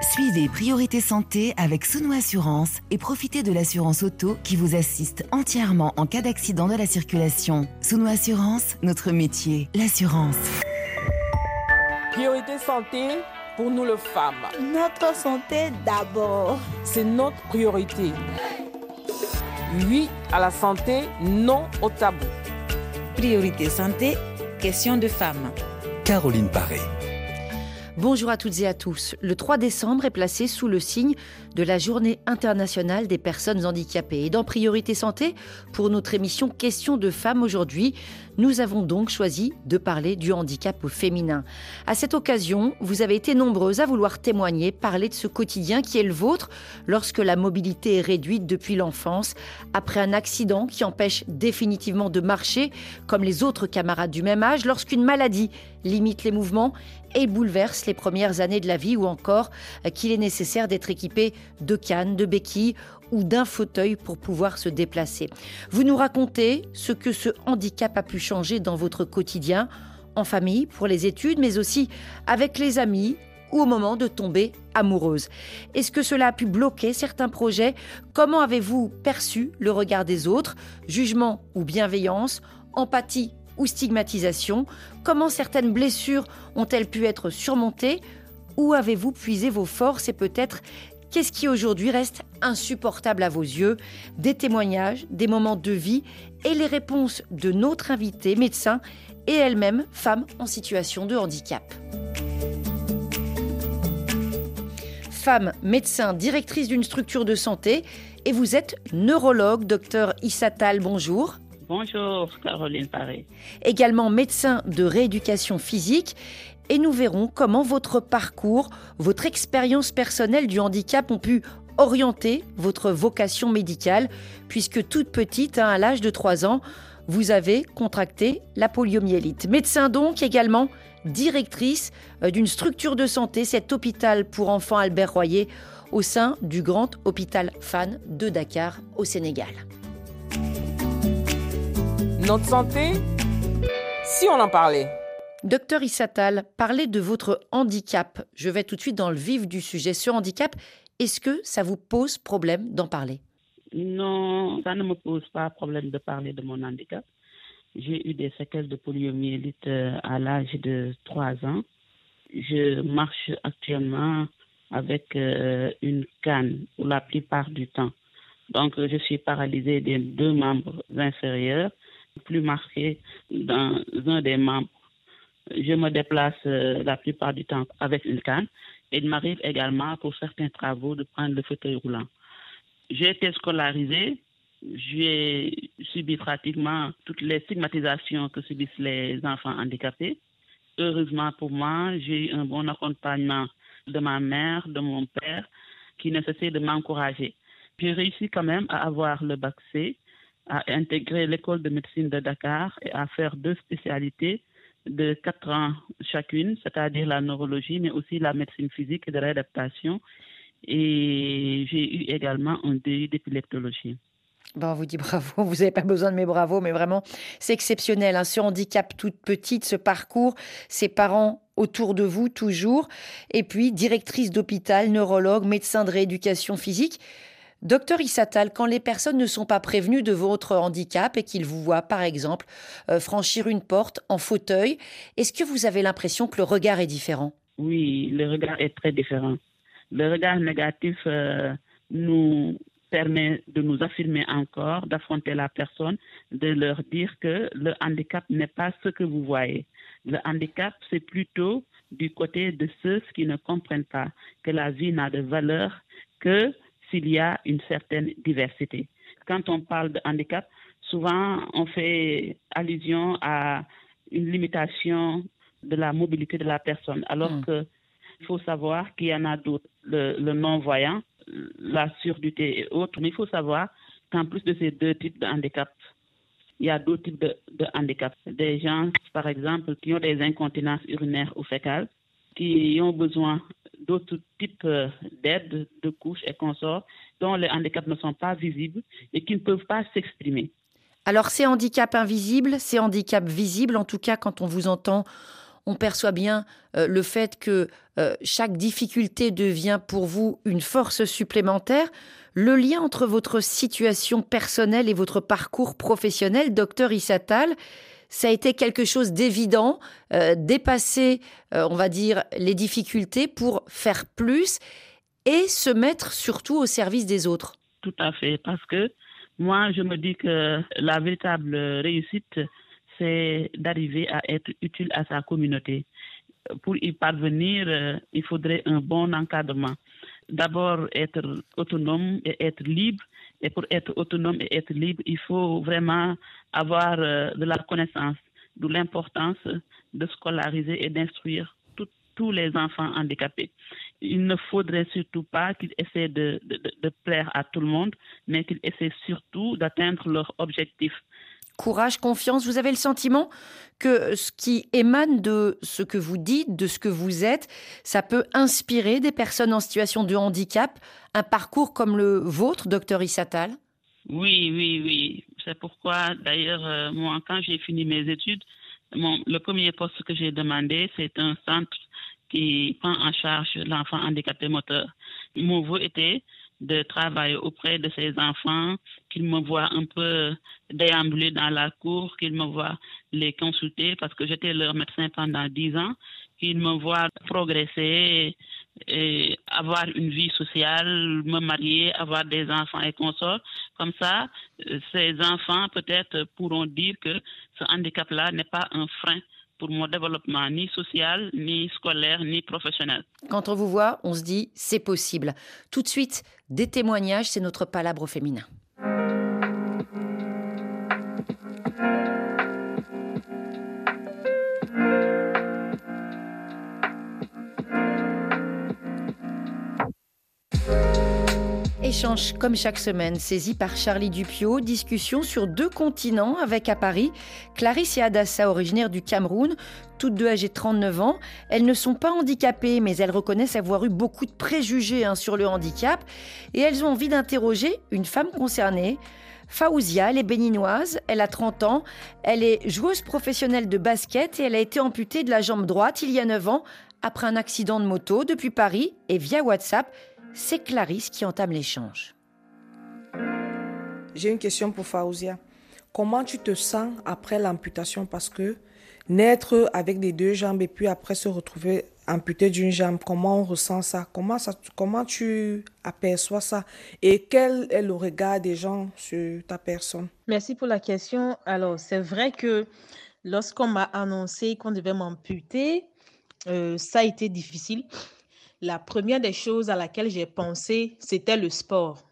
Suivez Priorité Santé avec Sounou Assurance et profitez de l'assurance auto qui vous assiste entièrement en cas d'accident de la circulation. Sounou Assurance, notre métier, l'assurance. Priorité Santé pour nous les femmes. Notre santé d'abord. C'est notre priorité. Oui à la santé, non au tabou. Priorité santé, question de femmes. Caroline Paré. Bonjour à toutes et à tous. Le 3 décembre est placé sous le signe de la Journée internationale des personnes handicapées. Et dans Priorité Santé, pour notre émission Questions de femmes aujourd'hui, nous avons donc choisi de parler du handicap féminin. À cette occasion, vous avez été nombreuses à vouloir témoigner, parler de ce quotidien qui est le vôtre lorsque la mobilité est réduite depuis l'enfance, après un accident qui empêche définitivement de marcher comme les autres camarades du même âge, lorsqu'une maladie limite les mouvements et bouleverse les premières années de la vie ou encore qu'il est nécessaire d'être équipé de cannes, de béquilles ou d'un fauteuil pour pouvoir se déplacer. Vous nous racontez ce que ce handicap a pu changer dans votre quotidien, en famille, pour les études, mais aussi avec les amis ou au moment de tomber amoureuse. Est-ce que cela a pu bloquer certains projets? Comment avez-vous perçu le regard des autres? Jugement ou bienveillance? Empathie ou stigmatisation? Comment certaines blessures ont-elles pu être surmontées? Où avez-vous puisé vos forces et peut-être Qu'est-ce qui aujourd'hui reste insupportable à vos yeux? Des témoignages, des moments de vie et les réponses de notre invitée, médecin et elle-même femme en situation de handicap. Femme, médecin, directrice d'une structure de santé et vous êtes neurologue, docteur Issatal, bonjour. Bonjour Caroline Paré. Également médecin de rééducation physique et nous verrons comment votre parcours, votre expérience personnelle du handicap ont pu orienter votre vocation médicale, puisque toute petite, hein, à l'âge de 3 ans, vous avez contracté la poliomyélite. Médecin donc également, directrice euh, d'une structure de santé, cet hôpital pour enfants Albert Royer, au sein du grand hôpital Fan de Dakar, au Sénégal. Notre santé, si on en parlait. Docteur Issatal, parlez de votre handicap. Je vais tout de suite dans le vif du sujet. Ce handicap, est-ce que ça vous pose problème d'en parler? Non, ça ne me pose pas problème de parler de mon handicap. J'ai eu des séquelles de poliomyélite euh, à l'âge de 3 ans. Je marche actuellement avec euh, une canne la plupart du temps. Donc, je suis paralysée des deux membres inférieurs, plus marqué dans un des membres je me déplace euh, la plupart du temps avec une canne. Et il m'arrive également pour certains travaux de prendre le fauteuil roulant. J'ai été scolarisée. J'ai subi pratiquement toutes les stigmatisations que subissent les enfants handicapés. Heureusement pour moi, j'ai eu un bon accompagnement de ma mère, de mon père, qui ne cessait de m'encourager. J'ai réussi quand même à avoir le bac C, à intégrer l'école de médecine de Dakar et à faire deux spécialités de 4 ans chacune, c'est-à-dire la neurologie, mais aussi la médecine physique et de réadaptation. Et j'ai eu également un DU d'épileptologie. Bon, on vous dit bravo, vous n'avez pas besoin de mes bravos, mais vraiment, c'est exceptionnel. Hein. Ce handicap toute petite, ce parcours, ses parents autour de vous toujours, et puis directrice d'hôpital, neurologue, médecin de rééducation physique. Docteur Issatal, quand les personnes ne sont pas prévenues de votre handicap et qu'ils vous voient, par exemple, euh, franchir une porte en fauteuil, est-ce que vous avez l'impression que le regard est différent? Oui, le regard est très différent. Le regard négatif euh, nous permet de nous affirmer encore, d'affronter la personne, de leur dire que le handicap n'est pas ce que vous voyez. Le handicap, c'est plutôt du côté de ceux qui ne comprennent pas que la vie n'a de valeur que s'il y a une certaine diversité. Quand on parle de handicap, souvent on fait allusion à une limitation de la mobilité de la personne, alors hmm. qu'il faut savoir qu'il y en a d'autres, le, non-voyant, la surdité et autres, mais il faut savoir qu'en plus de ces deux types de handicap, il y a d'autres types de, de handicap. Des gens, par exemple, qui ont des incontinences urinaires ou fécales, qui ont besoin d'autres types euh, d'aides, de couches et consorts dont les handicaps ne sont pas visibles et qui ne peuvent pas s'exprimer. Alors ces handicaps invisibles, ces handicaps visibles, en tout cas quand on vous entend, on perçoit bien euh, le fait que euh, chaque difficulté devient pour vous une force supplémentaire. Le lien entre votre situation personnelle et votre parcours professionnel, docteur Issatal, ça a été quelque chose d'évident, euh, dépasser, on va dire, les difficultés pour faire plus et se mettre surtout au service des autres. Tout à fait, parce que moi, je me dis que la véritable réussite, c'est d'arriver à être utile à sa communauté. Pour y parvenir, euh, il faudrait un bon encadrement. D'abord, être autonome et être libre. Et pour être autonome et être libre, il faut vraiment avoir euh, de la connaissance, d'où l'importance de scolariser et d'instruire tous les enfants handicapés. Il ne faudrait surtout pas qu'ils essaient de, de, plaire à tout le monde, mais qu'ils essaient surtout d'atteindre leur objectif courage, confiance. Vous avez le sentiment que ce qui émane de ce que vous dites, de ce que vous êtes, ça peut inspirer des personnes en situation de handicap, un parcours comme le vôtre, docteur Issatal? Oui, oui, oui. C'est pourquoi, d'ailleurs, euh, moi, quand j'ai fini mes études, le premier poste que j'ai demandé, c'est un centre qui prend en charge l'enfant handicapé moteur. Mon vœu était de travailler auprès de ces enfants, qu'ils me voient un peu déambuler dans la cour, qu'ils me voient les consulter parce que j'étais leur médecin pendant dix ans, qu'ils me voient progresser et avoir une vie sociale, me marier, avoir des enfants et consorts. Comme ça, ces enfants peut-être pourront dire que ce handicap-là n'est pas un frein pour mon développement ni social, ni scolaire, ni professionnel. Quand on vous voit, on se dit c'est possible. Tout de suite, des témoignages, c'est notre palabre féminin. Échange comme chaque semaine, saisi par Charlie Dupio, discussion sur deux continents avec à Paris Clarisse et Adassa, originaires du Cameroun, toutes deux âgées de 39 ans. Elles ne sont pas handicapées, mais elles reconnaissent avoir eu beaucoup de préjugés hein, sur le handicap et elles ont envie d'interroger une femme concernée. Faouzia, elle est béninoise, elle a 30 ans, elle est joueuse professionnelle de basket et elle a été amputée de la jambe droite il y a 9 ans après un accident de moto depuis Paris et via WhatsApp c'est Clarisse qui entame l'échange. J'ai une question pour Faouzia. Comment tu te sens après l'amputation? Parce que naître avec les deux jambes et puis après se retrouver amputé d'une jambe, comment on ressent ça? Comment, ça comment tu aperçois ça? Et quel est le regard des gens sur ta personne? Merci pour la question. Alors, c'est vrai que lorsqu'on m'a annoncé qu'on devait m'amputer, euh, ça a été difficile la première des choses à laquelle j'ai pensé, c'était le sport.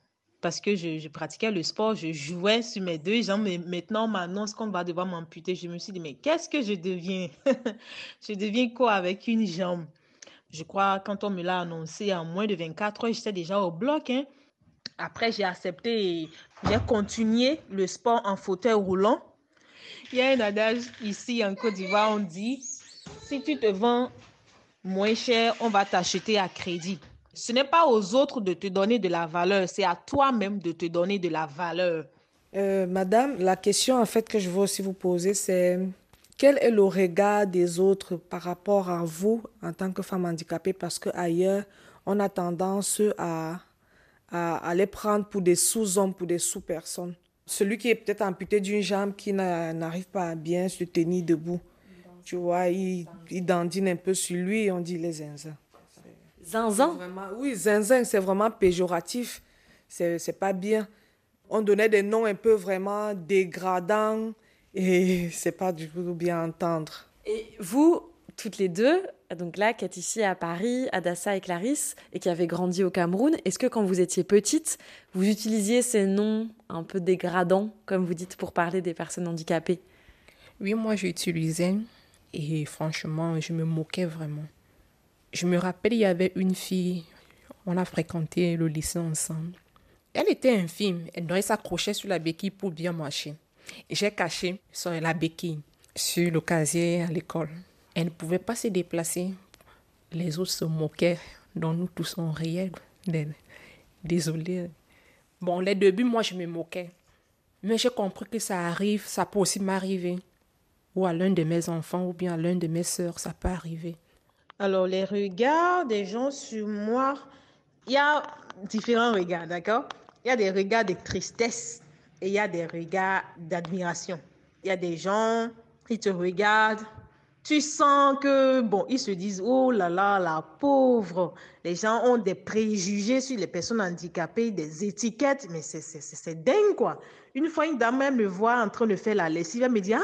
Parce que je, pratiquais le sport, je jouais sur mes deux jambes, mais maintenant on m'annonce qu'on va devoir m'amputer. Je me suis dit, mais qu'est-ce que je deviens? Je deviens quoi avec une jambe? Je crois, quand on me l'a annoncé en moins de 24 heures, j'étais déjà au bloc. Hein. Après, j'ai accepté et j'ai continué le sport en fauteuil roulant. Il y a un adage ici en Côte d'Ivoire, on dit, si tu te vends moins cher, on va t'acheter à crédit. Ce n'est pas aux autres de te donner de la valeur, c'est à toi-même de te donner de la valeur. Euh, madame, la question en fait que je veux aussi vous poser, c'est quel est le regard des autres par rapport à vous en tant que femme handicapée? Parce qu'ailleurs, on a tendance à, à, les prendre pour des sous-hommes, pour des sous-personnes. Celui qui est peut-être amputé d'une jambe, qui n'arrive pas à bien se tenir debout tu vois, il, il, dandine un peu sur lui et on dit les zinzins. Zinzin Oui, zinzin, c'est vraiment péjoratif. C'est pas bien. On donnait des noms un peu vraiment dégradants et c'est pas du tout bien entendre. Et vous, toutes les deux, donc là, qui êtes ici à Paris, Adassa et Clarisse, et qui avez grandi au Cameroun, est-ce que quand vous étiez petite, vous utilisiez ces noms un peu dégradants, comme vous dites, pour parler des personnes handicapées? Oui, moi j'utilisais et franchement, je me moquais vraiment. Je me rappelle, il y avait une fille, on a fréquenté le lycée ensemble. Elle était infime, elle s'accrocher sur la béquille pour bien marcher. J'ai caché sur la béquille, sur le casier à l'école. Elle ne pouvait pas se déplacer. Les autres se moquaient, donc nous tous on riait. Désolé. Bon, les débuts, moi je me moquais. Mais j'ai compris que ça arrive, ça peut aussi m'arriver. Ou à l'un de mes enfants ou bien à l'un de mes sœurs, ça peut arriver. Alors, les regards des gens sur moi, il y a différents regards, d'accord? Il y a des regards de tristesse et il y a des regards d'admiration. Il y a des gens, ils te regardent, tu sens que, bon, ils se disent, oh là là, la pauvre. Les gens ont des préjugés sur les personnes handicapées, des étiquettes, mais c'est dingue, quoi. Une fois, une dame me voit en train de faire la lessive, elle me dit, ah,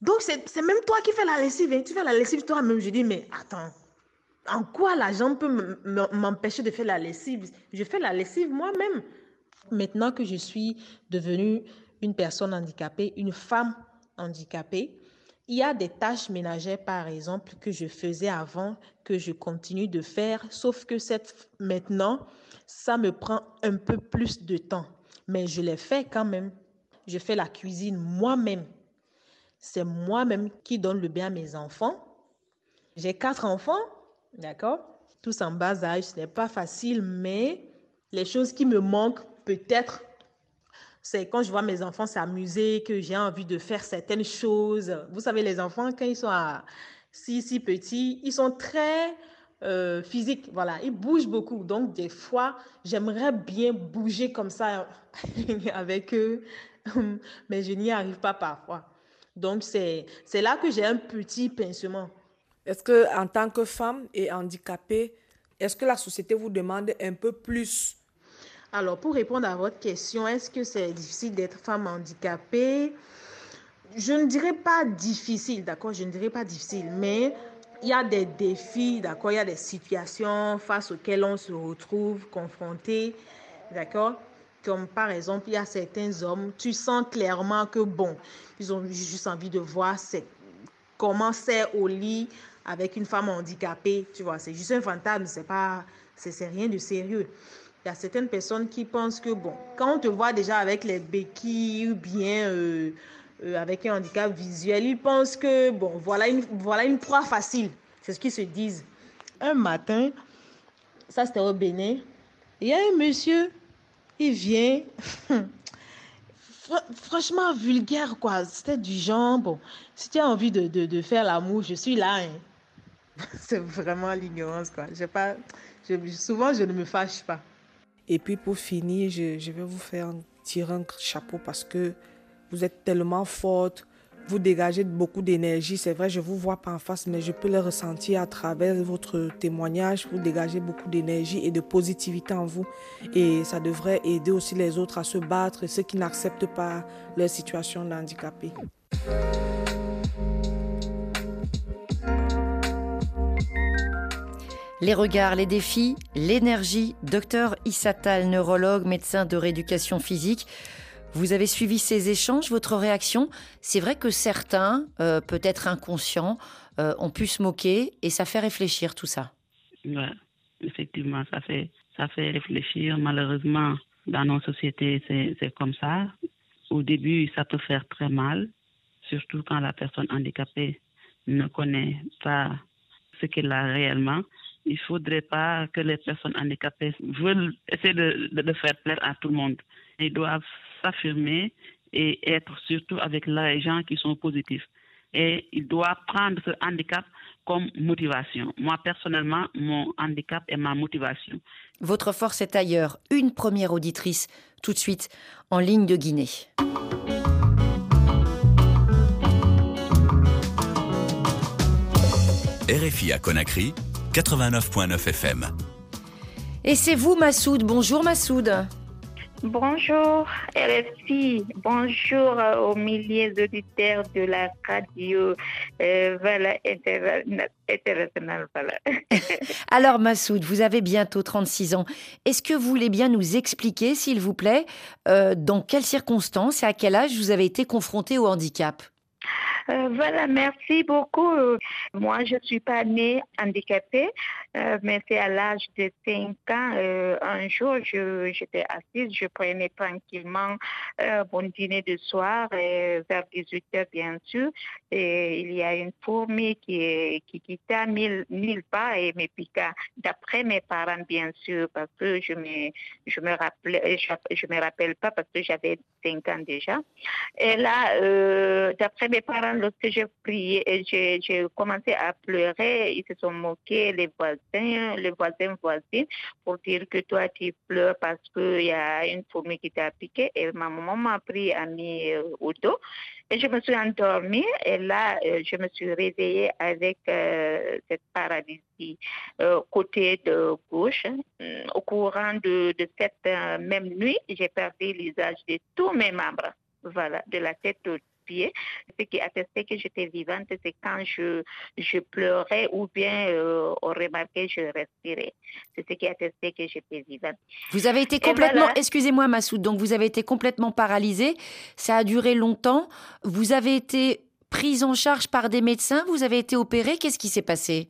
donc c'est même toi qui fais la lessive, hein? tu fais la lessive toi-même. Je dis, mais attends, en quoi la jambe peut m'empêcher de faire la lessive? Je fais la lessive moi-même. Maintenant que je suis devenue une personne handicapée, une femme handicapée, il y a des tâches ménagères, par exemple, que je faisais avant, que je continue de faire, sauf que maintenant, ça me prend un peu plus de temps. Mais je les fais quand même. Je fais la cuisine moi-même. C'est moi-même qui donne le bien à mes enfants. J'ai quatre enfants, d'accord? Tous en bas âge, ce n'est pas facile, mais les choses qui me manquent peut-être c'est quand je vois mes enfants s'amuser que j'ai envie de faire certaines choses. Vous savez, les enfants, quand ils sont si, si petits, ils sont très euh, physiques. Voilà, ils bougent beaucoup. Donc, des fois, j'aimerais bien bouger comme ça avec eux, mais je n'y arrive pas parfois. Donc, c'est là que j'ai un petit pincement. Est-ce que en tant que femme et handicapée, est-ce que la société vous demande un peu plus? Alors, pour répondre à votre question, est-ce que c'est difficile d'être femme handicapée? Je ne dirais pas difficile, d'accord? Je ne dirais pas difficile, mais il y a des défis, d'accord? Il y a des situations face auxquelles on se retrouve confronté, d'accord? Comme par exemple, il y a certains hommes, tu sens clairement que, bon, ils ont juste envie de voir comment c'est au lit avec une femme handicapée, tu vois, c'est juste un fantasme, c'est pas, c'est rien de sérieux. Il y a certaines personnes qui pensent que, bon, quand on te voit déjà avec les béquilles ou bien euh, euh, avec un handicap visuel, ils pensent que, bon, voilà une, voilà une proie facile. C'est ce qu'ils se disent. Un matin, ça c'était au Bénin, il y a un monsieur, il vient, franchement vulgaire, quoi. C'était du genre, bon, si tu as envie de, de, de faire l'amour, je suis là. Hein. C'est vraiment l'ignorance, quoi. Pas, je, souvent, je ne me fâche pas. Et puis pour finir, je, vais vous faire tirer un chapeau parce que vous êtes tellement forte, vous dégagez beaucoup d'énergie. C'est vrai, je ne vous vois pas en face, mais je peux le ressentir à travers votre témoignage. Vous dégagez beaucoup d'énergie et de positivité en vous. Et ça devrait aider aussi les autres à se battre, ceux qui n'acceptent pas leur situation d'handicapé. Les regards, les défis, l'énergie. Docteur Issatal, neurologue, médecin de rééducation physique. Vous avez suivi ces échanges, votre réaction? C'est vrai que certains, euh, peut-être inconscients, euh, ont pu se moquer et ça fait réfléchir tout ça. Oui, effectivement, ça fait, ça fait réfléchir. Malheureusement, dans nos sociétés, c'est comme ça. Au début, ça peut faire très mal, surtout quand la personne handicapée ne connaît pas ce qu'elle a réellement il ne faudrait pas que les personnes handicapées veulent essayer de, de, faire plaire à tout le monde. Ils doivent s'affirmer et être surtout avec les gens qui sont positifs. Et ils doivent prendre ce handicap comme motivation. Moi, personnellement, mon handicap est ma motivation. Votre force est ailleurs. Une première auditrice, tout de suite, en ligne de Guinée. RFI à Conakry 89.9 FM. Et c'est vous, Massoud. Bonjour, Massoud. Bonjour, RFI. Bonjour aux milliers d'auditeurs de la radio euh, voilà, internationale. Voilà. Alors, Massoud, vous avez bientôt 36 ans. Est-ce que vous voulez bien nous expliquer, s'il vous plaît, euh, dans quelles circonstances et à quel âge vous avez été confronté au handicap? Euh, voilà, merci beaucoup. Moi, je ne suis pas née handicapée, euh, mais c'est à l'âge de 5 ans. Euh, un jour, j'étais assise, je prenais tranquillement mon dîner de soir, vers 18 heures, bien sûr. Et il y a une fourmi qui, qui quitta mille, mille pas et me piqua. D'après mes parents, bien sûr, parce que je me, je me je, me rappelle pas parce que j'avais 5 ans déjà. Et là, d'après mes parents, lorsque j'ai prié, j'ai commencé à pleurer, ils se sont moqués, les voisins, les voisins pour dire que toi, tu pleures parce qu'il y a une fourmi qui t'a piqué. Et ma maman m'a pris, a mis euh, au dos. Et je me suis endormie et là, euh, je me suis réveillée avec euh, cette paralysie côté de gauche. Au courant de, de cette même nuit, j'ai perdu l'usage de tous mes membres. Voilà, de la tête pied. Ce qui attestait que j'étais vivante, c'est quand je, je pleurais ou bien euh, on remarquait je respirais. C'est ce qui attestait que j'étais vivante. Vous avez été complètement, excusez-moi Massoud, donc vous avez été complètement paralysée. Ça a duré longtemps. Vous avez été prise en charge par des médecins, vous avez été opérée. Qu'est-ce qui s'est passé?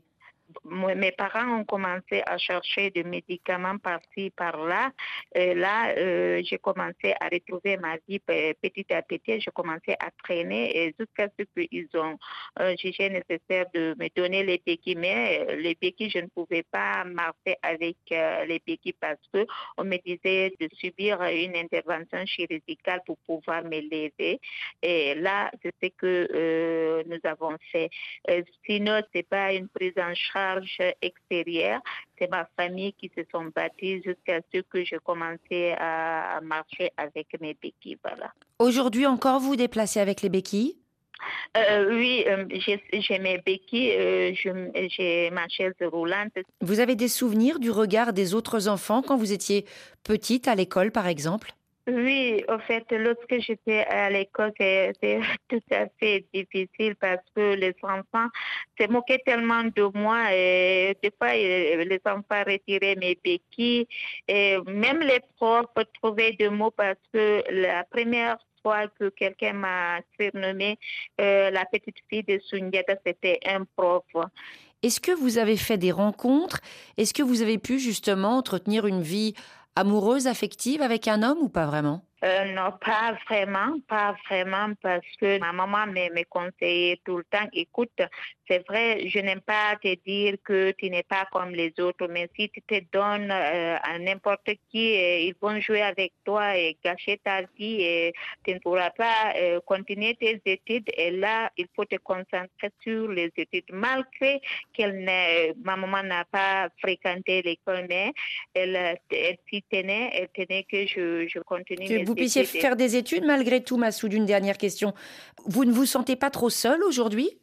Mes parents ont commencé à chercher des médicaments par-ci, par-là. Là, euh, j'ai commencé à retrouver ma vie petit à petit. J'ai commencé à traîner jusqu'à ce qu'ils ont euh, jugé nécessaire de me donner les béquilles. Mais euh, les béquilles, je ne pouvais pas marcher avec les béquilles parce qu'on me disait de subir une intervention chirurgicale pour pouvoir me lever. Et là, c'est ce que nous avons fait. sinon, ce n'est pas une prise en charge extérieure. C'est ma famille qui se sont battus jusqu'à ce que je commençais à marcher avec mes béquilles. Voilà. Aujourd'hui encore, vous vous déplacez avec les béquilles? Euh, oui, euh, j'ai mes béquilles, euh, j'ai ma chaise roulante. Vous avez des souvenirs du regard des autres enfants quand vous étiez petite à l'école, par exemple? Oui, en fait, lorsque j'étais à l'école, c'était tout à fait difficile parce que les enfants se moquaient tellement de moi et des fois, les enfants retiraient mes béquilles et même les profs trouvaient des mots parce que la première fois que quelqu'un m'a surnommé euh, la petite fille de Sundiata, c'était un prof. Est-ce que vous avez fait des rencontres? Est-ce que vous avez pu justement entretenir une vie amoureuse, affective avec un homme ou pas vraiment? Euh, non, pas vraiment, pas vraiment, parce que ma maman me, conseillait tout le temps, écoute, c'est vrai, je n'aime pas te dire que tu n'es pas comme les autres, mais si tu te donnes euh, à n'importe qui, euh, ils vont jouer avec toi et gâcher ta vie et tu ne pourras pas continuer tes études. Et là, il faut te concentrer sur les études, malgré qu'elle ma maman n'a pas fréquenté l'école, mais elle, elle s'y tenait, elle tenait que je, je continue vous puissiez faire des études malgré tout, Massoud, une dernière question. Vous ne vous sentez pas trop seule aujourd'hui?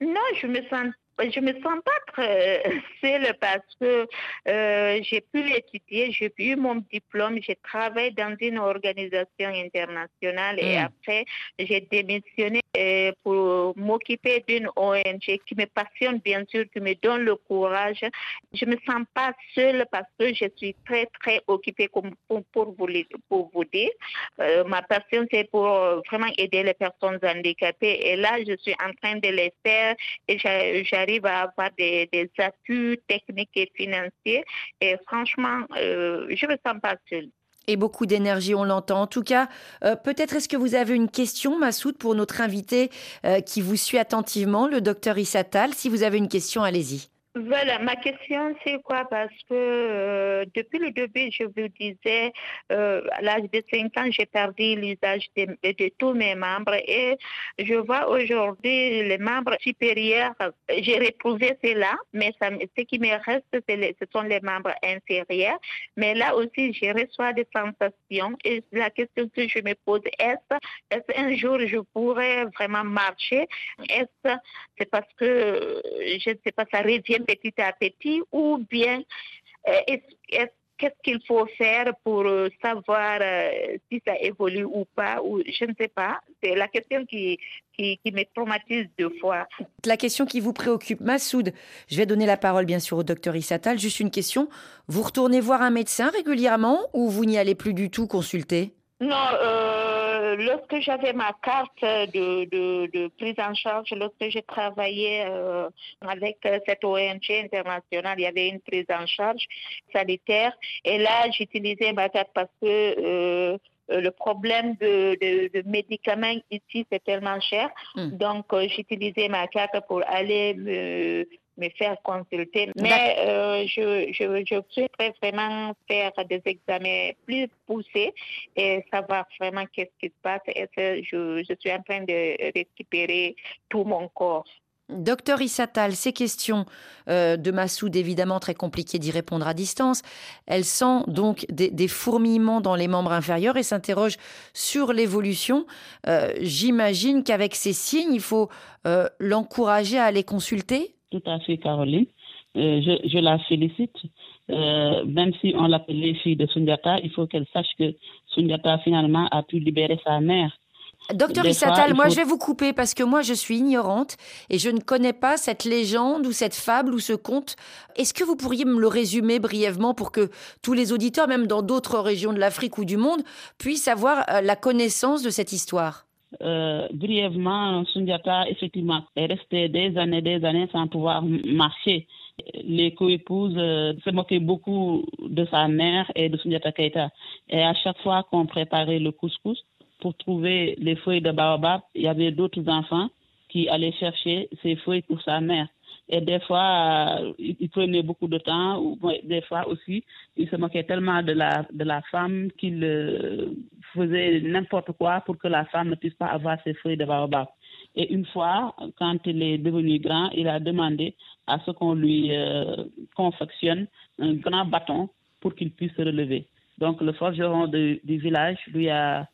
Non, je me sens je me sens pas très seule parce que euh, j'ai pu étudier, j'ai eu mon diplôme, j'ai travaillé dans une organisation internationale et hmm. après j'ai démissionné euh, pour m'occuper d'une ONG qui me passionne bien sûr, qui me donne le courage. Je me sens pas seule parce que je suis très très occupée comme pour, pour, vous, pour vous dire. Euh, ma passion c'est pour vraiment aider les personnes handicapées et là je suis en train de les faire et j'arrive va avoir des, des appuis techniques et financiers. Et franchement, euh, je ne me sens pas seule. Et beaucoup d'énergie, on l'entend. En tout cas, euh, peut-être est-ce que vous avez une question, Massoud, pour notre invité euh, qui vous suit attentivement, le docteur Issatal. Si vous avez une question, allez-y. Voilà, ma question c'est quoi? Parce que euh, depuis le début, je vous disais, euh, à l'âge de 5 ans, j'ai perdu l'usage de, tous mes membres et je vois aujourd'hui les membres supérieurs, j'ai retrouvé cela, mais ce qui me reste, ce sont les membres inférieurs. Mais là aussi, je reçois des sensations et la question que je me pose, est-ce est un jour je pourrais vraiment marcher? Est-ce c'est parce que, je ne sais pas, ça revient petit à petit ou bien euh, qu'est-ce qu'il faut faire pour euh, savoir euh, si ça évolue ou pas, ou je ne sais pas. C'est la question qui, qui, me traumatise deux fois. La question qui vous préoccupe, Massoud, je vais donner la parole bien sûr au docteur Issatal. Juste une question, vous retournez voir un médecin régulièrement ou vous n'y allez plus du tout consulter? Non, lorsque j'avais ma carte de, prise en charge, lorsque j'ai travaillé euh, avec cette ONG internationale, il y avait une prise en charge sanitaire. Et là, j'utilisais ma carte parce que euh, le problème de, médicaments ici, c'est tellement cher. Hmm. Donc, euh, j'utilisais ma carte pour aller me me faire consulter. Mais euh, je, je, je souhaiterais vraiment faire des examens plus poussés et savoir vraiment qu'est-ce qui se passe. Et je, je suis en train de récupérer tout mon corps? Docteur Issatal, ces questions euh, de Massoud, évidemment très compliquées d'y répondre à distance, elle sent donc des, fourmillements dans les membres inférieurs et s'interroge sur l'évolution. Euh, j'imagine qu'avec ces signes, il faut euh, l'encourager à aller consulter? Tout à fait, Caroline. Je, je, la félicite. même si on l'appelait fille de Sundiata, il faut qu'elle sache que Sundiata finalement a pu libérer sa mère Docteur Issatal, moi je vais vous couper parce que moi je suis ignorante et je ne connais pas cette légende ou cette fable ou ce conte. Est-ce que vous pourriez me le résumer brièvement pour que tous les auditeurs, même dans d'autres régions de l'Afrique ou du monde, puissent avoir euh, la connaissance de cette histoire? Euh, brièvement, Sundiata, effectivement, est resté des années, des années sans pouvoir marcher. Les co-épouses euh, se moquaient beaucoup de sa mère et de Sundiata Keita. Et à chaque fois qu'on préparait le couscous, pour trouver les feuilles de baobab, il y avait d'autres enfants qui allaient chercher ces feuilles pour sa mère. Et des fois, euh, il prenait beaucoup de temps, ou des fois aussi, il se moquait tellement de la, de la femme qu'il euh, faisait n'importe quoi pour que la femme ne puisse pas avoir ses feuilles de baobab. Et une fois, quand il est devenu grand, il a demandé à ce qu'on lui euh, confectionne un grand bâton pour qu'il puisse se relever. Donc, le forgeron du village lui a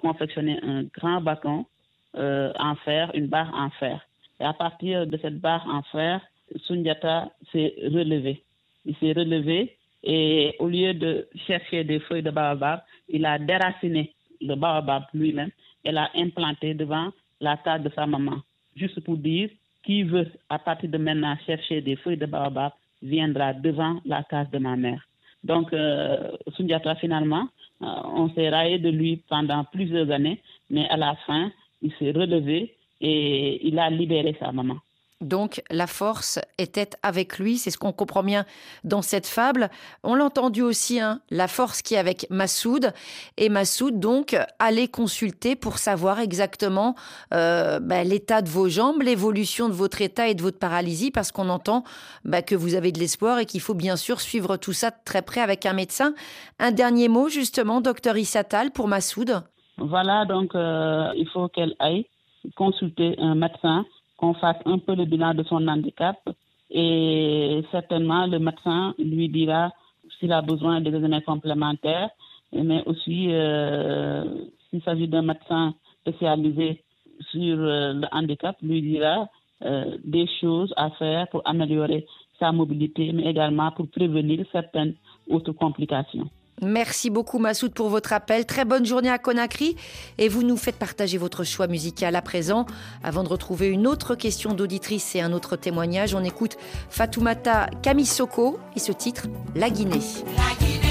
confectionner un grand bâton en fer, une barre en fer. Et à partir de cette barre en fer, Sundiata s'est relevé. Il s'est relevé et au lieu de chercher des feuilles de baobab, il a déraciné le baobab lui-même et l'a implanté devant la table de sa maman. Juste pour dire, qui veut à partir de maintenant chercher des feuilles de baobab viendra devant la case de ma mère. Donc, euh, Sundiata, finalement, euh, on s'est raillé de lui pendant plusieurs années, mais à la fin, il s'est relevé et il a libéré sa maman. Donc la force était avec lui, c'est ce qu'on comprend bien dans cette fable. On l'a entendu aussi, hein, la force qui est avec Massoud. Et Massoud, donc, allait consulter pour savoir exactement euh, bah, l'état de vos jambes, l'évolution de votre état et de votre paralysie, parce qu'on entend bah, que vous avez de l'espoir et qu'il faut bien sûr suivre tout ça très près avec un médecin. Un dernier mot, justement, docteur Issatal, pour Massoud. Voilà, donc euh, il faut qu'elle aille consulter un médecin qu'on fasse un peu le bilan de son handicap et certainement le médecin lui dira s'il a besoin de examens complémentaires, mais aussi euh, s'il s'agit d'un médecin spécialisé sur euh, le handicap, lui dira euh, des choses à faire pour améliorer sa mobilité, mais également pour prévenir certaines autres complications. Merci beaucoup Massoud pour votre appel. Très bonne journée à Conakry et vous nous faites partager votre choix musical à présent. Avant de retrouver une autre question d'auditrice et un autre témoignage, on écoute Fatoumata Kamisoko et ce titre La Guinée. La Guinée.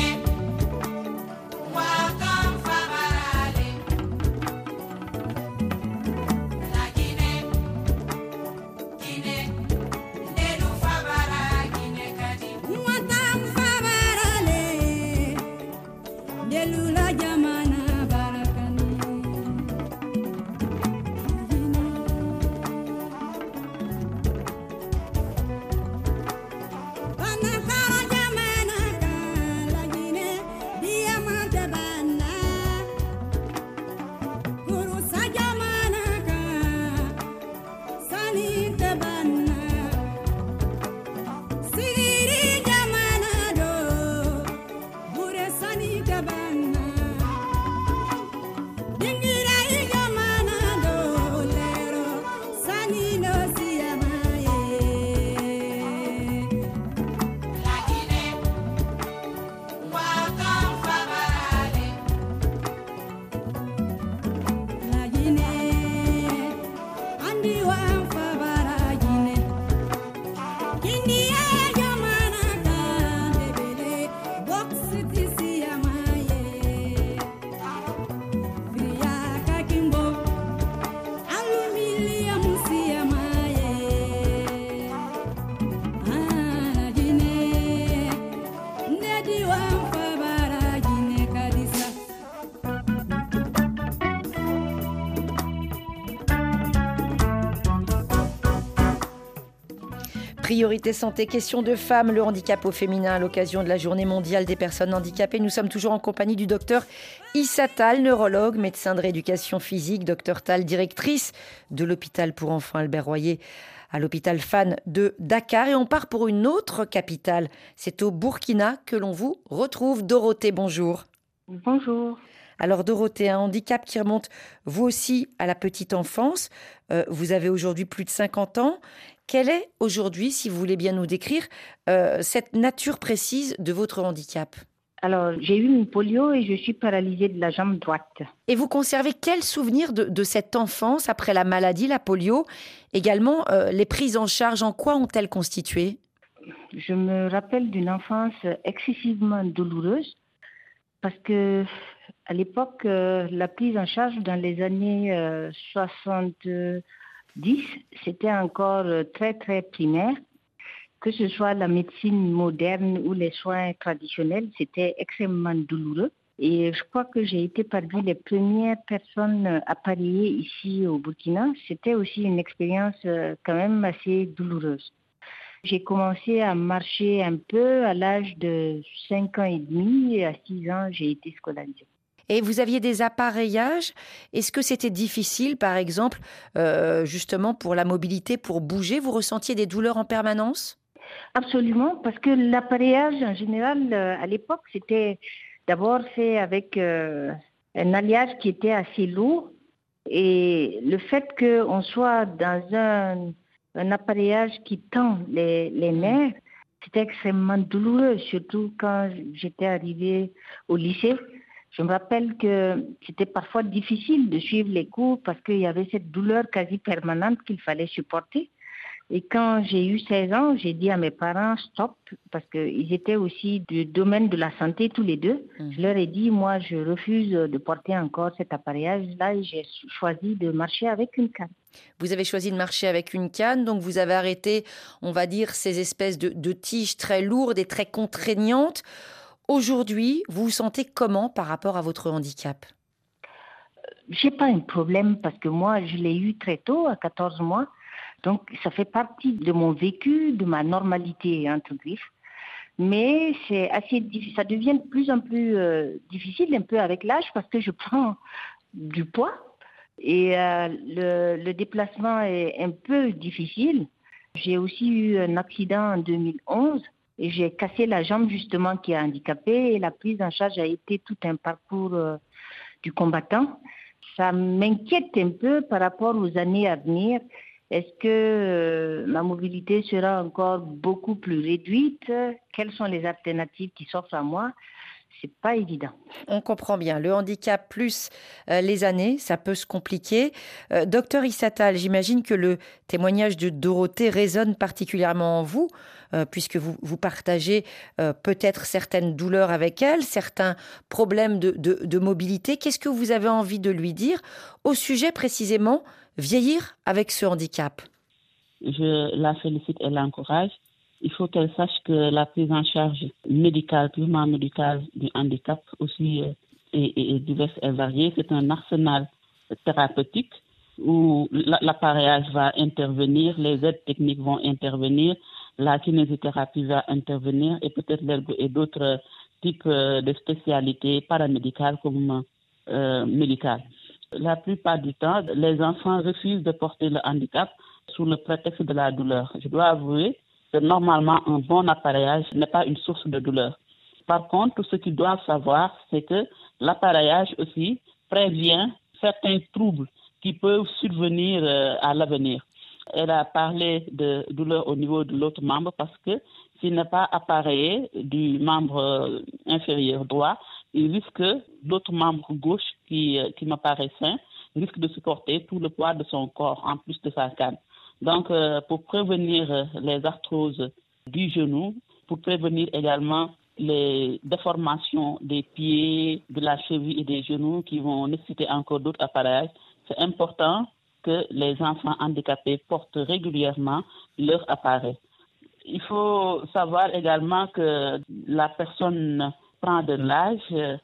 Priorité santé, question de femmes, le handicap au féminin à l'occasion de la journée mondiale des personnes handicapées. Nous sommes toujours en compagnie du docteur Issa Tal, neurologue, médecin de rééducation physique, docteur Tal, directrice de l'hôpital pour enfants Albert Royer à l'hôpital Fan de Dakar. Et on part pour une autre capitale. C'est au Burkina que l'on vous retrouve. Dorothée, bonjour. Bonjour. Alors Dorothée, un handicap qui remonte vous aussi à la petite enfance. Euh, vous avez aujourd'hui plus de 50 ans. Quelle est aujourd'hui, si vous voulez bien nous décrire, euh, cette nature précise de votre handicap? Alors, j'ai eu une polio et je suis paralysée de la jambe droite. Et vous conservez quel souvenir de, cette enfance après la maladie, la polio? Également, euh, les prises en charge, en quoi ont-elles constitué? Je me rappelle d'une enfance excessivement douloureuse parce que à l'époque, euh, la prise en charge dans les années 70, c'était encore très très primaire que ce soit la médecine moderne ou les soins traditionnels, c'était extrêmement douloureux. Et je crois que j'ai été parmi les premières personnes appareillées ici au Burkina. C'était aussi une expérience euh, quand même assez douloureuse. J'ai commencé à marcher un peu à l'âge de 5 ans et demi et à 6 ans, j'ai été scolarisée. Et vous aviez des appareillages. Est-ce que c'était difficile, par exemple, euh, justement pour la mobilité, pour bouger? Vous ressentiez des douleurs en permanence? Absolument, parce que l'appareillage en général, euh, à l'époque, c'était d'abord fait avec euh, un alliage qui était assez lourd. Et le fait qu'on soit dans un, appareillage qui tend les, les nerfs, c'était extrêmement douloureux, surtout quand j'étais arrivée au lycée. Je me rappelle que c'était parfois difficile de suivre les cours parce qu'il y avait cette douleur quasi permanente qu'il fallait supporter. Et quand j'ai eu 16 ans, j'ai dit à mes parents stop, parce qu'ils étaient aussi du domaine de la santé tous les deux. Mhm. Je leur ai dit, moi, je refuse de porter encore cet appareillage-là et j'ai choisi de marcher avec une canne. Vous avez choisi de marcher avec une canne, donc vous avez arrêté, on va dire, ces espèces de, de tiges très lourdes et très contraignantes. Aujourd'hui, vous vous sentez comment par rapport à votre handicap? J'ai pas un problème parce que moi, je l'ai eu très tôt, à 14 mois. Donc, ça fait partie de mon vécu, de ma normalité, entre griffes. Mais c'est assez, ça devient de plus en plus euh, difficile un peu avec l'âge parce que je prends du poids et euh, le, déplacement est un peu difficile. J'ai aussi eu un accident en 2011 j'ai cassé la jambe justement qui a handicapé et la prise en charge a été tout un parcours euh, du combattant. Ça m'inquiète un peu par rapport aux années à venir est-ce que euh, ma mobilité sera encore beaucoup plus réduite? Quelles sont les alternatives qui s'offrent à moi? C'est pas évident. On comprend bien. Le handicap plus euh, les années, ça peut se compliquer. Docteur Issatal, j'imagine que le témoignage de Dorothée résonne particulièrement en vous, puisque vous, partagez peut-être certaines douleurs avec elle, certains problèmes de, mobilité. Qu'est-ce que vous avez envie de lui dire au sujet précisément vieillir avec ce handicap? Je la félicite et l'encourage. Il faut qu'elle sache que la prise en charge médicale, purement médicale du handicap aussi euh, est, diverse et variée. C'est un arsenal thérapeutique où l'appareillage va intervenir, les aides techniques vont intervenir, la kinésithérapie va intervenir et peut-être d'autres types euh, de spécialités paramédicales comme euh, médicales. La plupart du temps, les enfants refusent de porter le handicap sous le prétexte de la douleur. Je dois avouer que normalement, un bon appareillage n'est pas une source de douleur. Par contre, ce qu'ils doivent savoir, c'est que l'appareillage aussi prévient certains troubles qui peuvent survenir euh, à l'avenir. Elle a parlé de douleur au niveau de l'autre membre parce que s'il n'est pas appareillé du membre euh, inférieur droit, il risque, l'autre membre gauche qui, euh, qui m'apparaît sain, risque de supporter tout le poids de son corps en plus de sa canne. Donc, euh, pour prévenir les arthroses du genou, pour prévenir également les déformations des pieds, de la cheville et des genoux qui vont nécessiter encore d'autres appareillages, c'est important que les enfants handicapés portent régulièrement leur appareil. Il faut savoir également que la personne prend de l'âge euh,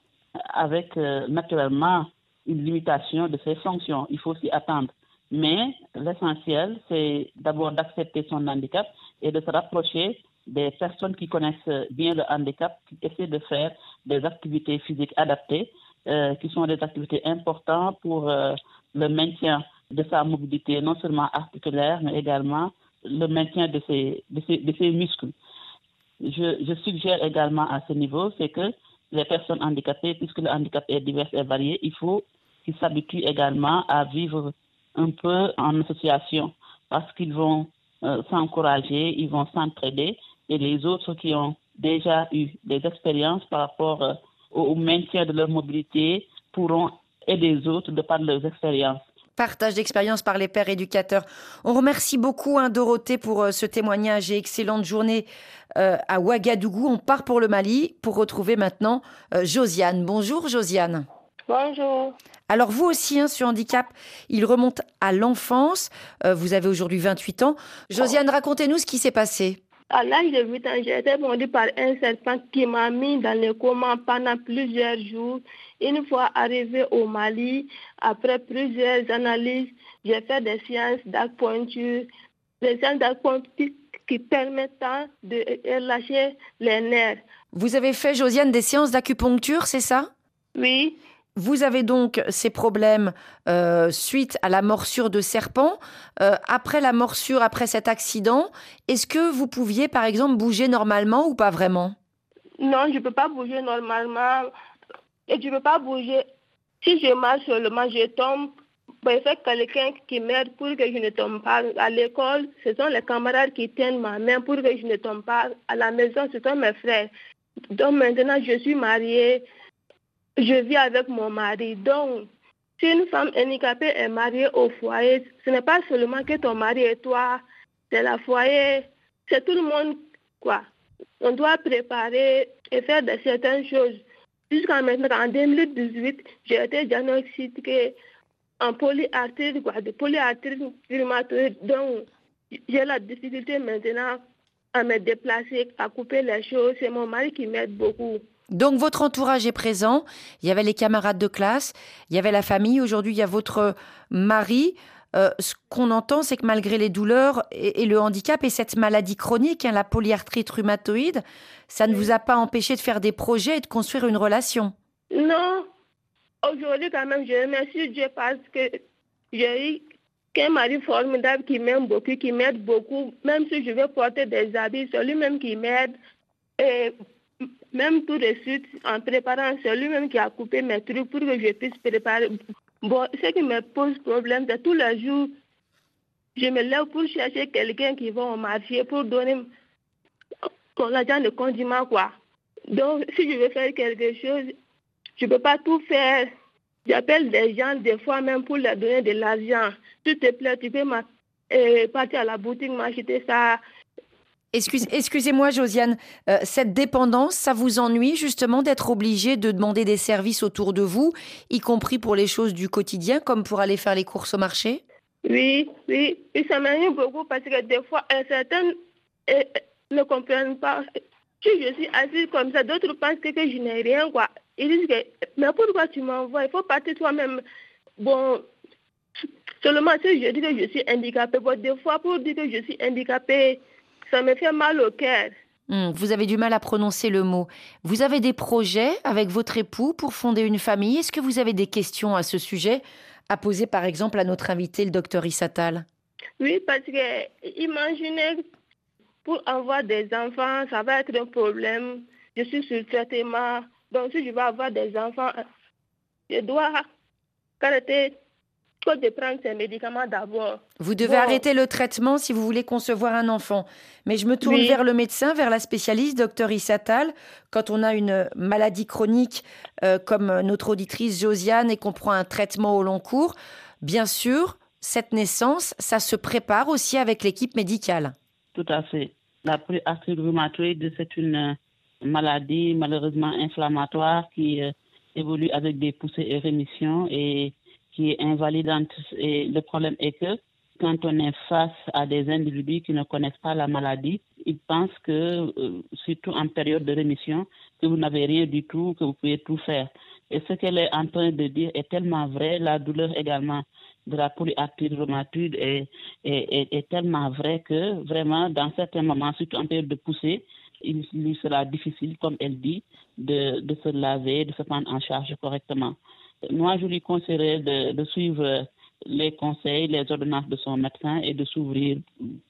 avec euh, naturellement une limitation de ses fonctions. Il faut s'y attendre. Mais l'essentiel, c'est d'abord d'accepter son handicap et de se rapprocher des personnes qui connaissent bien le handicap, qui essaient de faire des activités physiques adaptées, euh, qui sont des activités importantes pour le maintien de sa mobilité, non seulement articulaire, mais également le maintien de ses, muscles. Je, je, suggère également à ce niveau, c'est que les personnes handicapées, puisque le handicap est divers et varié, il faut qu'ils s'habituent également à vivre un peu en association parce qu'ils vont euh, s'encourager, ils vont s'entraider et les autres qui ont déjà eu des expériences par rapport euh, au maintien de leur mobilité pourront aider les autres de par leurs expériences partage d'expérience par les pères éducateurs. On remercie beaucoup hein, Dorothée pour euh, ce témoignage et excellente journée euh, à Ouagadougou. On part pour le Mali pour retrouver maintenant euh, Josiane. Bonjour Josiane. Bonjour. Alors vous aussi, hein, ce handicap, il remonte à l'enfance. vous avez aujourd'hui 28 ans. Josiane, racontez-nous ce qui s'est passé. À l'âge de 8 ans, j'ai été mordue par un serpent qui m'a mis dans le coma pendant plusieurs jours. Une fois arrivé au Mali, après plusieurs analyses, j'ai fait des séances d'acupuncture, des séances d'acupuncture qui permettent de relâcher les nerfs. Vous avez fait, Josiane, des séances d'acupuncture, c'est ça? Oui. Vous avez donc ces problèmes euh, suite à la morsure de serpent. Euh, après la morsure, après cet accident, est-ce que vous pouviez, par exemple, bouger normalement ou pas vraiment? Non, je ne peux pas bouger normalement. Et je ne peux pas bouger. Si je marche seulement, je tombe. Il faut quelqu'un qui m'aide pour que je ne tombe pas. À l'école, ce sont les camarades qui tiennent ma main pour que je ne tombe pas. À la maison, ce sont mes frères. Donc maintenant, je suis mariée je vis avec mon mari. Donc, si une femme handicapée est mariée au foyer, ce n'est pas seulement que ton mari et toi, c'est la foyer, c'est tout le monde, quoi. On doit préparer et faire de certaines choses. Jusqu'à maintenant, en 2018, j'ai été diagnostiquée en polyarthrite, quoi, de polyarthrite rhumatoïde. Donc, j'ai la difficulté maintenant à me déplacer, à couper les choses. C'est mon mari qui m'aide beaucoup. Donc votre entourage est présent, il y avait les camarades de classe, il y avait la famille, aujourd'hui il y a votre mari. Euh, ce qu'on entend, c'est que malgré les douleurs et, le handicap et cette maladie chronique, hein, la polyarthrite rhumatoïde, ça ne vous a pas empêché de faire des projets et de construire une relation? Non. Aujourd'hui, quand même, je remercie Dieu parce que j'ai eu un mari formidable qui m'aime beaucoup, qui m'aide beaucoup. Même si je veux porter des habits, c'est lui-même qui m'aide. Et même tout de suite, en préparant, c'est lui-même qui a coupé mes trucs pour que je puisse préparer. Ce qui me pose problème, c'est tous les jours, je me lève pour chercher quelqu'un qui va au marché pour donner mon argent de condiment, quoi. Donc, si je veux faire quelque chose, je ne peux pas tout faire. J'appelle des gens, des fois même pour leur donner de l'argent. S'il te plaît, tu peux euh, partir à la boutique, m'acheter ça. Excusez-moi, Josiane, euh, cette dépendance, ça vous ennuie justement d'être obligé de demander des services autour de vous, y compris pour les choses du quotidien, comme pour aller faire les courses au marché? Oui, oui, ça m'ennuie beaucoup parce que des fois, certaines euh, ne comprennent pas. Si je suis assise comme ça, d'autres pensent que, je n'ai rien, quoi. Ils disent que, mais pourquoi tu m'envoies? Il faut partir toi-même. Bon, seulement si je dis que je suis handicapée, bon, des fois, pour dire que je suis handicapée, ça me fait mal au cœur. Hmm, vous avez du mal à prononcer le mot. Vous avez des projets avec votre époux pour fonder une famille? Est-ce que vous avez des questions à ce sujet à poser par exemple à notre invité, le docteur Issatal? Oui, parce que imaginez pour avoir des enfants, ça va être un problème. Je suis sur le traitement. Donc si je veux avoir des enfants, je dois arrêter de prendre ces médicaments d'abord. Vous devez arrêter le traitement si vous voulez concevoir un enfant. Mais je me tourne vers le médecin, vers la spécialiste, docteur Issatal. Quand on a une maladie chronique euh, comme notre auditrice Josiane et qu'on prend un traitement au long cours, bien sûr, cette naissance, ça se prépare aussi avec l'équipe médicale. Tout à fait. La polyarthrite rhumatoïde, c'est une euh, maladie malheureusement inflammatoire qui euh, évolue avec des poussées et rémissions et qui est invalidante. Le problème est que quand on est face à des individus qui ne connaissent pas la maladie, ils pensent que, euh, surtout en période de rémission, que vous n'avez rien du tout, que vous pouvez tout faire. Et ce qu'elle est en train de dire est tellement vrai. La douleur également de la polyarthrite rhumatoïde est, est, est, tellement vrai que vraiment, dans certains moments, surtout en période de poussée, il lui sera difficile, comme elle dit, de, de se laver, de se prendre en charge correctement. Moi, je lui conseillerais de, suivre les conseils, les ordonnances de son médecin et de s'ouvrir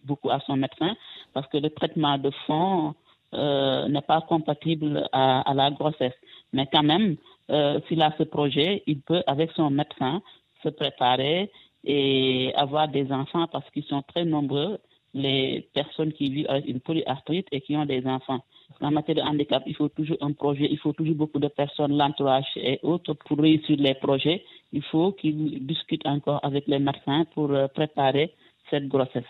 beaucoup à son médecin parce que le traitement de fond euh, n'est pas compatible à, à, la grossesse. Mais quand même, euh, s'il a ce projet, il peut, avec son médecin, se préparer et avoir des enfants parce qu'ils sont très nombreux, les personnes qui vivent avec une polyarthrite et qui ont des enfants. En matière de handicap, il faut toujours un projet, il faut toujours beaucoup de personnes, l'entourage et autres pour réussir les projets. Il faut qu'ils discutent encore avec les médecins pour euh, préparer cette grossesse.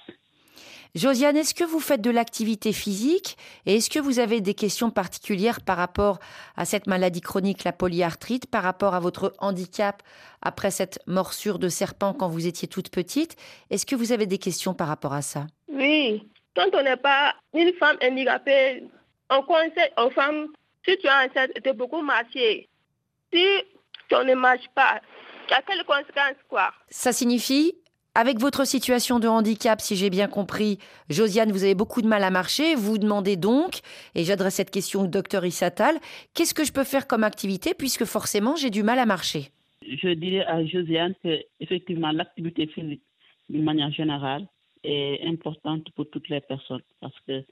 Josiane, est-ce que vous faites de l'activité physique et est-ce que vous avez des questions particulières par rapport à cette maladie chronique, la polyarthrite, par rapport à votre handicap après cette morsure de serpent quand vous étiez toute petite? Est-ce que vous avez des questions par rapport à ça? Oui, quand on n'est pas une femme handicapée, on conseille aux femmes, si tu es enceinte, de beaucoup marcher. Si tu ne marches pas, quelles conséquences quoi? Ça signifie avec votre situation de handicap, si j'ai bien compris, Josiane, vous avez beaucoup de mal à marcher. Vous vous demandez donc, et j'adresse cette question au docteur Issatal, qu'est-ce que je peux faire comme activité puisque forcément j'ai du mal à marcher? Je dirais à Josiane que effectivement l'activité physique, d'une manière générale, est importante pour toutes les personnes parce que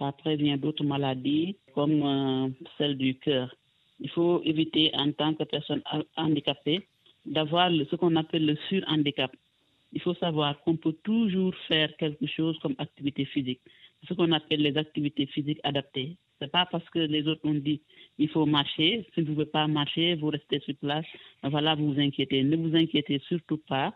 ça prévient d'autres maladies comme euh, celle du cœur. Il faut éviter en tant que personne handicapée d'avoir ce qu'on appelle le surhandicap il faut savoir qu'on peut toujours faire quelque chose comme activité physique. Ce qu'on appelle les activités physiques adaptées. Ce n'est pas parce que les autres ont dit il faut marcher. Si vous ne pouvez pas marcher, vous restez sur place. Voilà, vous vous inquiétez. Ne vous inquiétez surtout pas.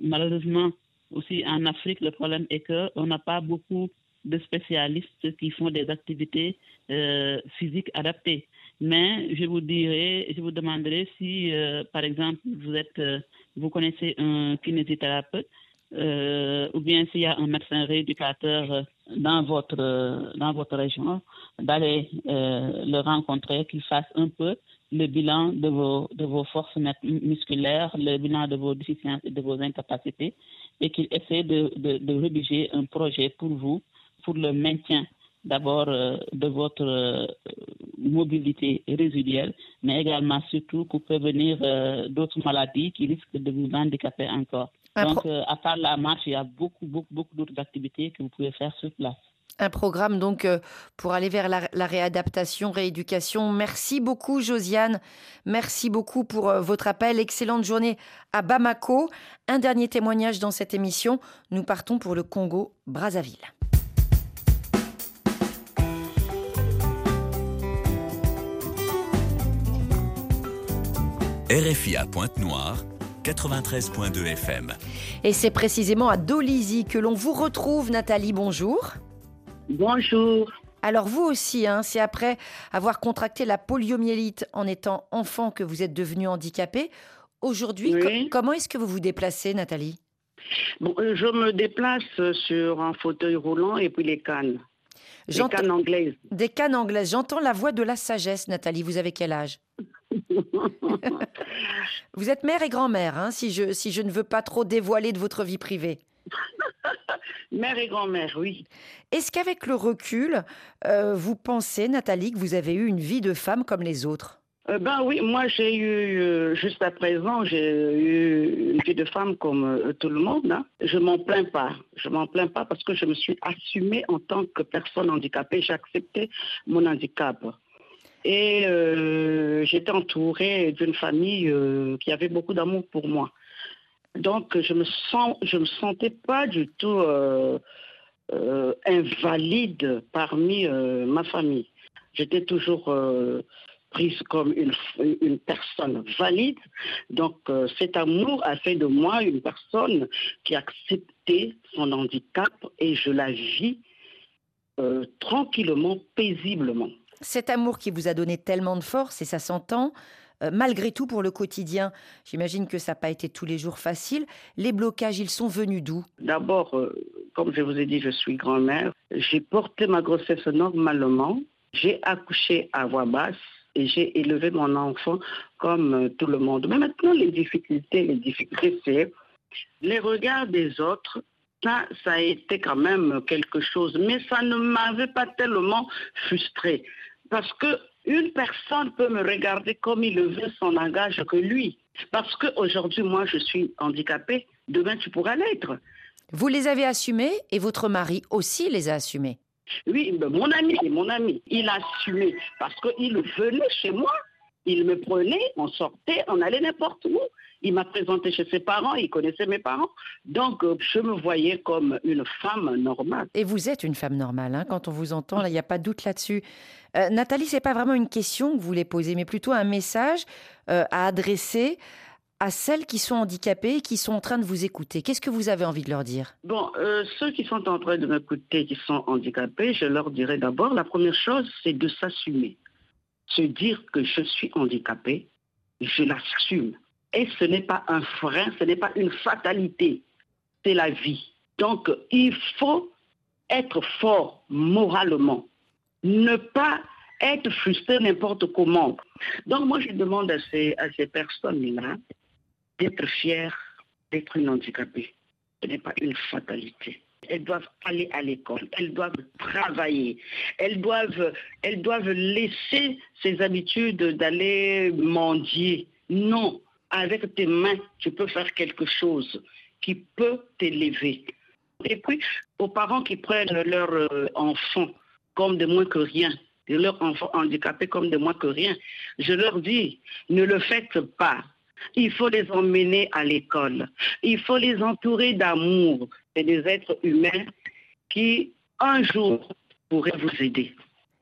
Malheureusement, aussi en Afrique, le problème est qu'on n'a pas beaucoup de spécialistes qui font des activités euh, physiques adaptées. Mais je vous dirais, je vous demanderai si, euh, par exemple, vous êtes euh, vous connaissez un kinésithérapeute ou bien s'il y a un médecin rééducateur dans votre, dans votre région, d'aller le rencontrer, qu'il fasse un peu le bilan de vos, de vos forces musculaires, le bilan de vos déficiences et de vos incapacités, et qu'il essaie de, de, de rédiger un projet pour vous, pour le maintien d'abord euh, de votre euh, mobilité résiduelle, mais également surtout pour prévenir euh, d'autres maladies qui risquent de vous handicaper encore. Donc, à part la marche, il y a beaucoup, beaucoup, beaucoup d'autres activités que vous pouvez faire sur place. Un programme donc pour aller vers la, la, réadaptation, rééducation. Merci beaucoup Josiane. Merci beaucoup pour votre appel. Excellente journée à Bamako. Un dernier témoignage dans cette émission. Nous partons pour le Congo, RFI à Pointe-Noire, 93.2 FM. Et c'est précisément à Dolizy que l'on vous retrouve, Nathalie. Bonjour. Bonjour. Alors vous aussi, hein, c'est après avoir contracté la poliomyélite en étant enfant que vous êtes devenu handicapé. Aujourd'hui, Oui. co- comment est-ce que vous vous déplacez, Nathalie? Bon, euh, je me déplace sur un fauteuil roulant et puis les cannes. J'entends- cannes anglaises. Des cannes anglaises. J'entends la voix de la sagesse, Nathalie. Vous avez quel âge? Vous êtes mère et grand-mère, hein, si, je, si je ne veux pas trop dévoiler de votre vie privée. Mère et grand-mère, oui. Est-ce qu'avec le recul, euh, vous pensez, Nathalie, que vous avez eu une vie de femme comme les autres? Euh, ben oui, moi j'ai eu, euh, jusqu'à présent, j'ai eu une vie de femme comme euh, tout le monde. hein. Je m'en plains pas. Je m'en plains pas parce que je me suis assumée en tant que personne handicapée. J'ai accepté mon handicap. Et euh, j'étais entourée d'une famille euh, qui avait beaucoup d'amour pour moi. Donc je me me sentais pas du tout euh, invalide parmi ma famille. J'étais toujours prise comme une, une personne valide. Donc cet amour a fait de moi une personne qui a accepté son handicap et je la vis tranquillement, paisiblement. Cet amour qui vous a donné tellement de force, et ça s'entend, euh, malgré tout pour le quotidien, j'imagine que ça n'a pas été tous les jours facile. Les blocages, ils sont venus d'où? D'abord, euh, comme je vous ai dit, je suis grand-mère. J'ai porté ma grossesse normalement. J'ai accouché à voix basse. et j'ai élevé mon enfant comme euh, tout le monde. Mais maintenant, les difficultés, les difficultés, c'est les regards des autres. Ça, ça a été quand même quelque chose, mais ça ne m'avait pas tellement frustré parce que une personne peut me regarder comme il le veut, son langage que lui. Parce qu'aujourd'hui, moi, je suis handicapée, demain, tu pourras l'être. Vous les avez assumés et votre mari aussi les a assumés. Oui, ben, mon ami, mon ami, il a assumé parce qu'il venait chez moi, il me prenait, on sortait, on allait n'importe où. Il m'a présenté chez ses parents, il connaissait mes parents. Donc, euh, je me voyais comme une femme normale. Et vous êtes une femme normale, hein, quand on vous entend, il n'y a pas de doute là-dessus. Euh, Nathalie, ce n'est pas vraiment une question que vous voulez poser, mais plutôt un message euh, à adresser à celles qui sont handicapées et qui sont en train de vous écouter Qu'est-ce que vous avez envie de leur dire? Bon, euh, ceux qui sont en train de m'écouter, qui sont handicapés, je leur dirais d'abord, la première chose, c'est de s'assumer. Se dire que je suis handicapé, je l'assume. Et ce n'est pas un frein, ce n'est pas une fatalité, c'est la vie. Donc, il faut être fort moralement, ne pas être frustré n'importe comment. Donc, moi, je demande à ces, à ces personnes-là d'être fière d'être une handicapée. Ce n'est pas une fatalité. Elles doivent aller à l'école, elles doivent travailler, elles doivent, elles doivent laisser ces habitudes d'aller mendier. Non, avec tes mains, tu peux faire quelque chose qui peut t'élever. Et puis, aux parents qui prennent leurs euh, enfants comme de moins que rien, et leurs enfants handicapés comme de moins que rien, je leur dis, ne le faites pas. Il faut les emmener à l'école. Il faut les entourer d'amour. C'est des êtres humains qui, un jour, pourraient vous aider.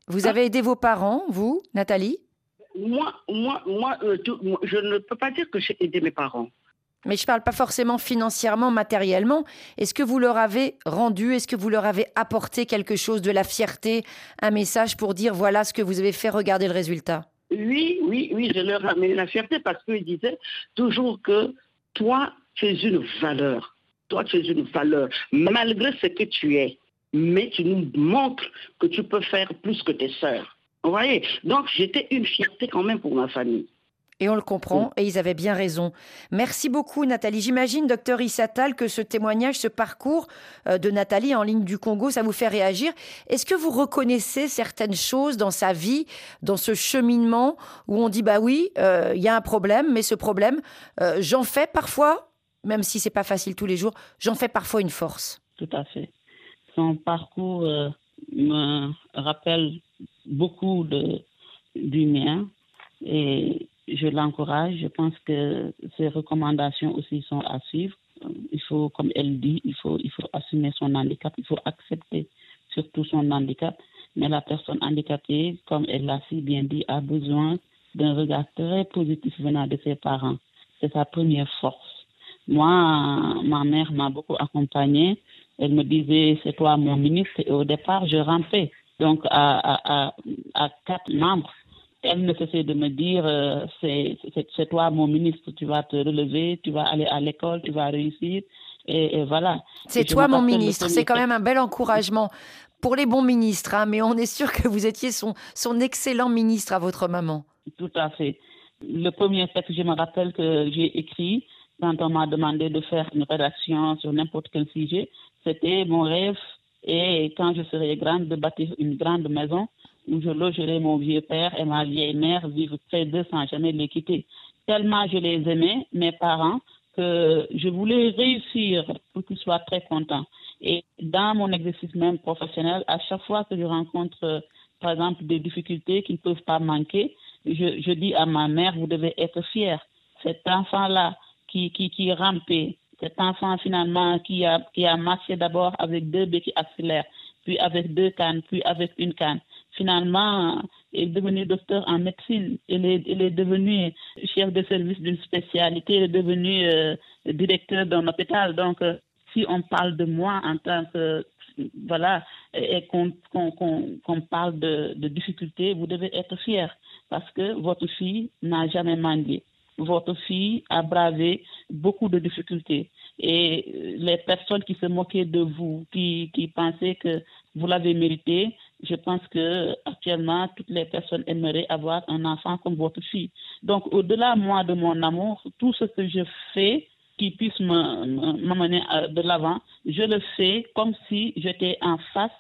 Vous avez aidé vos parents, vous, Nathalie? Moi, moi, moi, euh, je ne peux pas dire que j'ai aidé mes parents. Mais je ne parle pas forcément financièrement, matériellement. Est-ce que vous leur avez rendu, est-ce que vous leur avez apporté quelque chose, de la fierté, un message pour dire voilà ce que vous avez fait, regardez le résultat? Oui, oui, oui, je leur amené la fierté parce qu'ils disaient toujours que toi, tu es une valeur. Toi, tu es une valeur, malgré ce que tu es. Mais tu nous montres que tu peux faire plus que tes sœurs. Vous voyez Donc, j'étais une fierté quand même pour ma famille. Et on le comprend, et ils avaient bien raison. Merci beaucoup, Nathalie. J'imagine, docteur Issatal, que ce témoignage, ce parcours euh, de Nathalie en ligne du Congo, ça vous fait réagir. Est-ce que vous reconnaissez certaines choses dans sa vie, dans ce cheminement, où on dit, bah oui, euh, il y a un problème, mais ce problème, euh, j'en fais parfois, même si c'est pas facile tous les jours, j'en fais parfois une force? Tout à fait. Son parcours me rappelle beaucoup de, du mien. Et je l'encourage. Je pense que ces recommandations aussi sont à suivre. Il faut, comme elle dit, il faut, il faut assumer son handicap, il faut accepter surtout son handicap. Mais la personne handicapée, comme elle l'a si bien dit, a besoin d'un regard très positif venant de ses parents. C'est sa première force. Moi, ma mère m'a beaucoup accompagnée. Elle me disait, c'est toi mon ministre. Et au départ, je rampais. Donc, à, à, à quatre membres elle ne cessait de me dire euh, c'est toi mon ministre, tu vas te relever, tu vas aller à l'école, tu vas réussir. Et, voilà. C'est toi mon ministre, c'est quand même un bel encouragement pour les bons ministres, hein, mais on est sûr que vous étiez son, son excellent ministre à votre maman. Tout à fait. Le premier texte, je me rappelle que j'ai écrit quand on m'a demandé de faire une rédaction sur n'importe quel sujet, c'était mon rêve et quand je serai grande de bâtir une grande maison où je logerai mon vieux père et ma vieille mère vivre près d'eux sans jamais les quitter. Tellement je les aimais, mes parents, que je voulais réussir pour qu'ils soient très contents. Et dans mon exercice même professionnel, à chaque fois que je rencontre, par exemple, des difficultés qui ne peuvent pas manquer, je, je dis à ma mère, vous devez être fière. Cet enfant-là qui, qui, qui rampait, cet enfant finalement qui a, qui a marché d'abord avec deux béquilles accélèrent, puis avec deux cannes, puis avec une canne finalement est devenu docteur en médecine. Il est, il est devenu chef de service d'une spécialité, il est devenu euh, directeur d'un hôpital. Donc, euh, si on parle de moi en tant que voilà, et qu'on parle de, de difficultés, vous devez être fier parce que votre fille n'a jamais mendié. Votre fille a bravé beaucoup de difficultés. Et les personnes qui se moquaient de vous, qui, qui pensaient que vous l'avez mérité, je pense que actuellement toutes les personnes aimeraient avoir un enfant comme votre fille. Donc au-delà moi de mon amour, tout ce que je fais qui puisse m'amener euh, de l'avant, je le fais comme si j'étais en face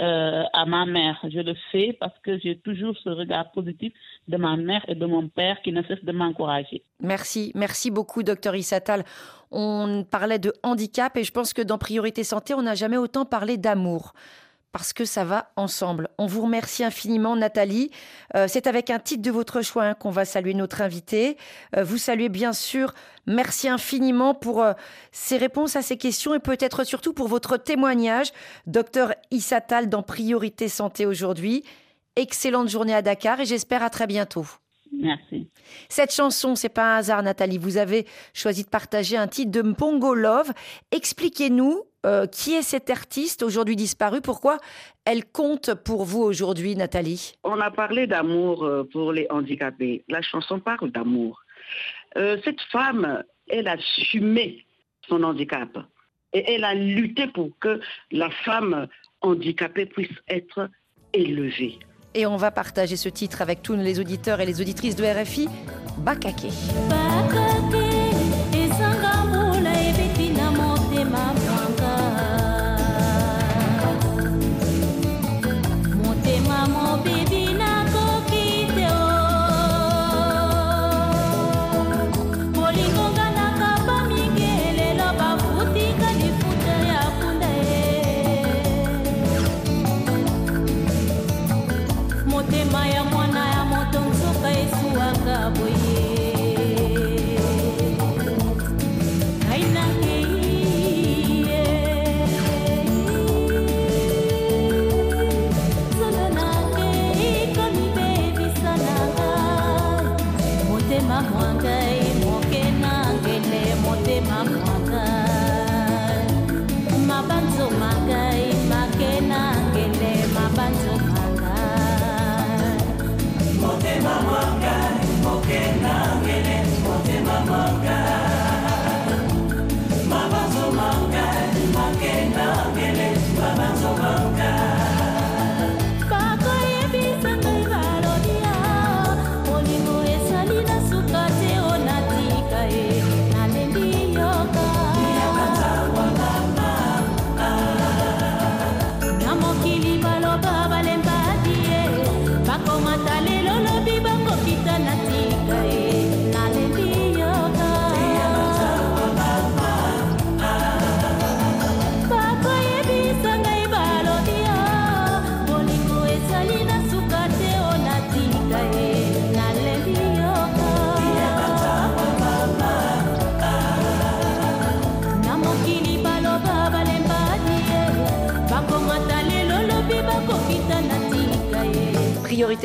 euh, à ma mère. Je le fais parce que j'ai toujours ce regard positif de ma mère et de mon père qui ne cesse de m'encourager. Merci, merci beaucoup, docteur Issatal. On parlait de handicap et je pense que dans Priorité Santé, on n'a jamais autant parlé d'amour parce que ça va ensemble. On vous remercie infiniment, Nathalie. Euh, c'est avec un titre de votre choix hein, qu'on va saluer notre invité. Euh, vous saluez bien sûr. Merci infiniment pour euh, ces réponses à ces questions et peut-être surtout pour votre témoignage, docteur Issatal, dans Priorité Santé aujourd'hui. Excellente journée à Dakar et j'espère à très bientôt. Merci. Cette chanson, c'est pas un hasard, Nathalie. Vous avez choisi de partager un titre de Mpongo Love. Expliquez-nous euh, qui est cette artiste aujourd'hui disparue? Pourquoi elle compte pour vous aujourd'hui, Nathalie? On a parlé d'amour euh, pour les handicapés. La chanson parle d'amour. Euh, cette femme, elle a assumé son handicap et elle a lutté pour que la femme handicapée puisse être élevée. Et on va partager ce titre avec tous les auditeurs et les auditrices de RFI. Bakake. Priorité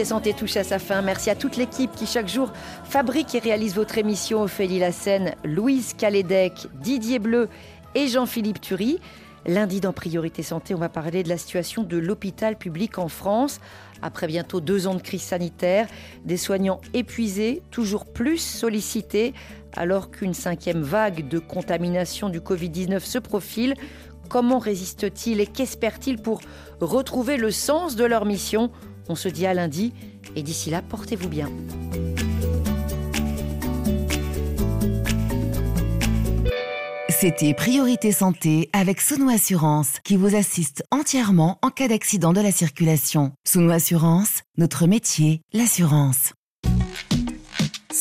Santé touche à sa fin. Merci à toute l'équipe qui chaque jour fabrique et réalise votre émission. Ophélie Lassène, Louise Calédec, Didier Bleu et Jean-Philippe Thury. Lundi dans Priorité Santé, on va parler de la situation de l'hôpital public en France. Après bientôt deux ans de crise sanitaire, des soignants épuisés, toujours plus sollicités, alors qu'une cinquième vague de contamination du Covid-19 se profile. Comment résistent-ils et qu'espèrent-ils pour retrouver le sens de leur mission? On se dit à lundi et d'ici là, portez-vous bien. C'était Priorité Santé avec Sounou Assurance qui vous assiste entièrement en cas d'accident de la circulation. Sounou Assurance, notre métier, l'assurance.